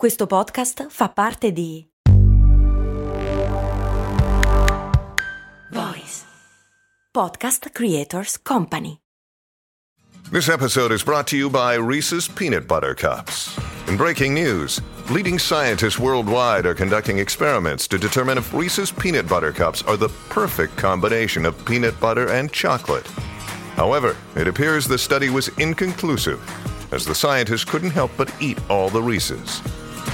Questo podcast fa parte di Voice Podcast Creators Company. This episode is brought to you by Reese's Peanut Butter Cups. In breaking news, leading scientists worldwide are conducting experiments to determine if Reese's Peanut Butter Cups are the perfect combination of peanut butter and chocolate. However, it appears the study was inconclusive, as the scientists couldn't help but eat all the Reese's.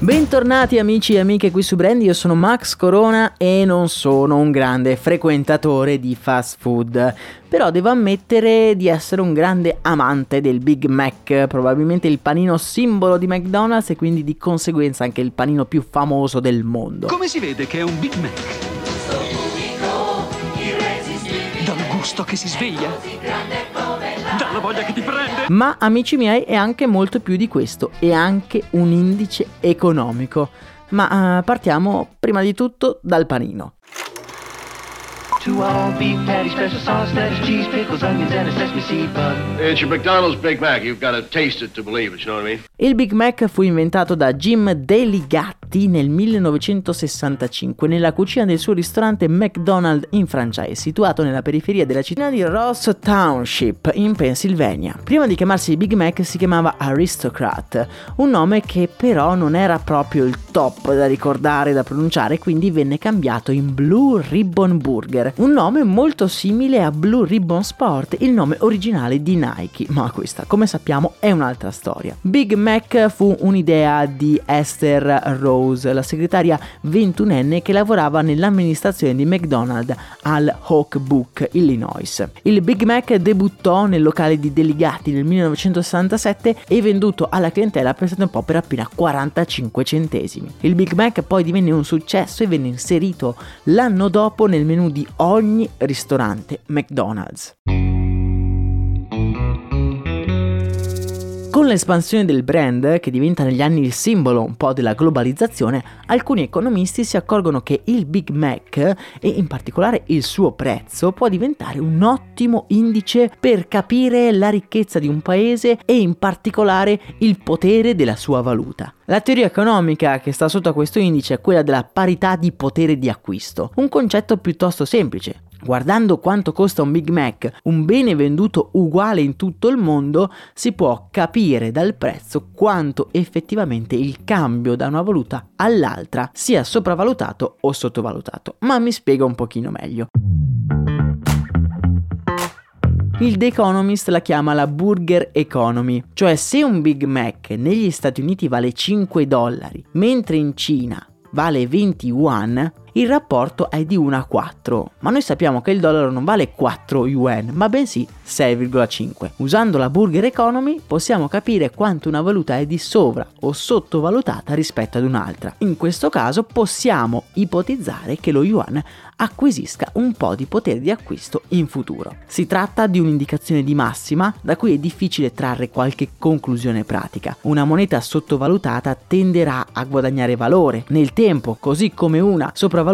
Bentornati amici e amiche qui su Brandy, io sono Max Corona e non sono un grande frequentatore di fast food, però devo ammettere di essere un grande amante del Big Mac, probabilmente il panino simbolo di McDonald's e quindi di conseguenza anche il panino più famoso del mondo. Come si vede che è un Big Mac? Dal gusto che si sveglia? Dalla voglia che ti prende? Ma amici miei è anche molto più di questo, è anche un indice economico. Ma uh, partiamo prima di tutto dal panino. Two all beef patty, special sauce, lettuce, cheese, pickles, onions, and a sesame seed bun. It's your McDonald's Big Mac. You've got to taste it to believe it, you know what I mean? Il Big Mac fu inventato da Jim Deligatti nel 1965 nella cucina del suo ristorante McDonald's in franchise, situato nella periferia della città di Ross Township, in Pennsylvania. Prima di chiamarsi Big Mac si chiamava Aristocrat, un nome che però non era proprio il top da ricordare e da pronunciare, quindi venne cambiato in Blue Ribbon Burger, un nome molto simile a Blue Ribbon Sport, il nome originale di Nike, ma questa, come sappiamo, è un'altra storia. Big Mac fu un'idea di Esther Rose, la segretaria ventunenne che lavorava nell'amministrazione di McDonald's al Hawk Book, Illinois. Il Big Mac debuttò nel locale di Delegati nel 1967 e venduto alla clientela pensate un po' per appena 45 centesimi. Il Big Mac poi divenne un successo e venne inserito l'anno dopo nel menù di ogni ristorante McDonald's. L'espansione del brand, che diventa negli anni il simbolo un po' della globalizzazione, alcuni economisti si accorgono che il Big Mac, e in particolare il suo prezzo, può diventare un ottimo indice per capire la ricchezza di un paese e in particolare il potere della sua valuta. La teoria economica che sta sotto a questo indice è quella della parità di potere di acquisto, un concetto piuttosto semplice. Guardando quanto costa un Big Mac, un bene venduto uguale in tutto il mondo, si può capire dal prezzo quanto effettivamente il cambio da una valuta all'altra sia sopravvalutato o sottovalutato. Ma mi spiego un pochino meglio. Il The Economist la chiama la burger economy, cioè se un Big Mac negli Stati Uniti vale 5 dollari, mentre in Cina vale 20 yuan, il rapporto è di 1 a 4, ma noi sappiamo che il dollaro non vale 4 yuan, ma bensì 6,5. Usando la Burger Economy possiamo capire quanto una valuta è di sovra o sottovalutata rispetto ad un'altra. In questo caso possiamo ipotizzare che lo yuan acquisisca un po' di potere di acquisto in futuro. Si tratta di un'indicazione di massima da cui è difficile trarre qualche conclusione pratica. Una moneta sottovalutata tenderà a guadagnare valore nel tempo, così come una sopravvalutata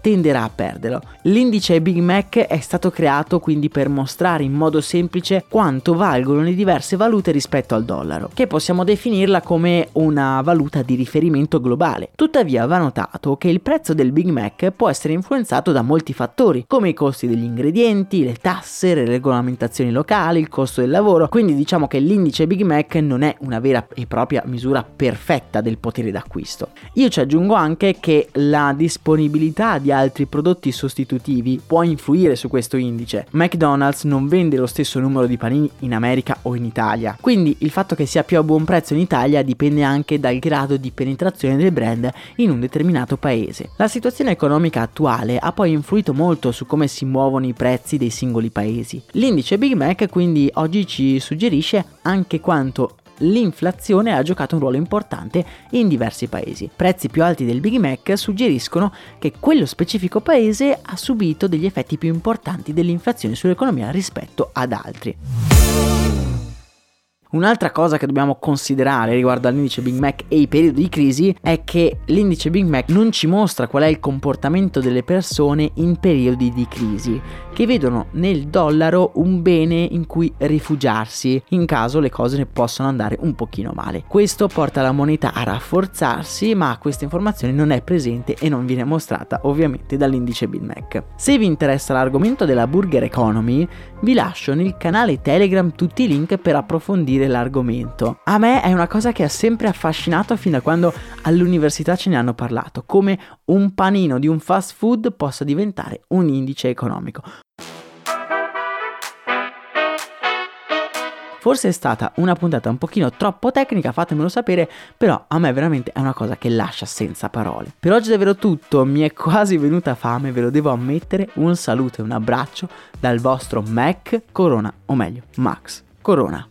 tenderà a perderlo. L'indice Big Mac è stato creato quindi per mostrare in modo semplice quanto valgono le diverse valute rispetto al dollaro, che possiamo definirla come una valuta di riferimento globale. Tuttavia va notato che il prezzo del Big Mac può essere influenzato da molti fattori, come i costi degli ingredienti, le tasse, le regolamentazioni locali, il costo del lavoro, quindi diciamo che l'indice Big Mac non è una vera e propria misura perfetta del potere d'acquisto. Io ci aggiungo anche che la disponibilità di altri prodotti sostitutivi può influire su questo indice. McDonald's non vende lo stesso numero di panini in America o in Italia, quindi il fatto che sia più a buon prezzo in Italia dipende anche dal grado di penetrazione del brand in un determinato paese. La situazione economica attuale ha poi influito molto su come si muovono i prezzi dei singoli paesi. L'indice Big Mac quindi oggi ci suggerisce anche quanto l'inflazione ha giocato un ruolo importante in diversi paesi. Prezzi più alti del Big Mac suggeriscono che quello specifico paese ha subito degli effetti più importanti dell'inflazione sull'economia rispetto ad altri. Un'altra cosa che dobbiamo considerare riguardo all'indice Big Mac e i periodi di crisi è che l'indice Big Mac non ci mostra qual è il comportamento delle persone in periodi di crisi, che vedono nel dollaro un bene in cui rifugiarsi in caso le cose ne possano andare un pochino male. Questo porta la moneta a rafforzarsi, ma questa informazione non è presente e non viene mostrata ovviamente dall'indice Big Mac. Se vi interessa l'argomento della Burger Economy, vi lascio nel canale Telegram tutti i link per approfondire l'argomento. A me è una cosa che ha sempre affascinato fin da quando all'università ce ne hanno parlato, come un panino di un fast food possa diventare un indice economico. Forse è stata una puntata un pochino troppo tecnica, fatemelo sapere, però a me veramente è una cosa che lascia senza parole. Per oggi è davvero tutto, mi è quasi venuta fame, ve lo devo ammettere, un saluto e un abbraccio dal vostro Mac Corona, o meglio, Max Corona.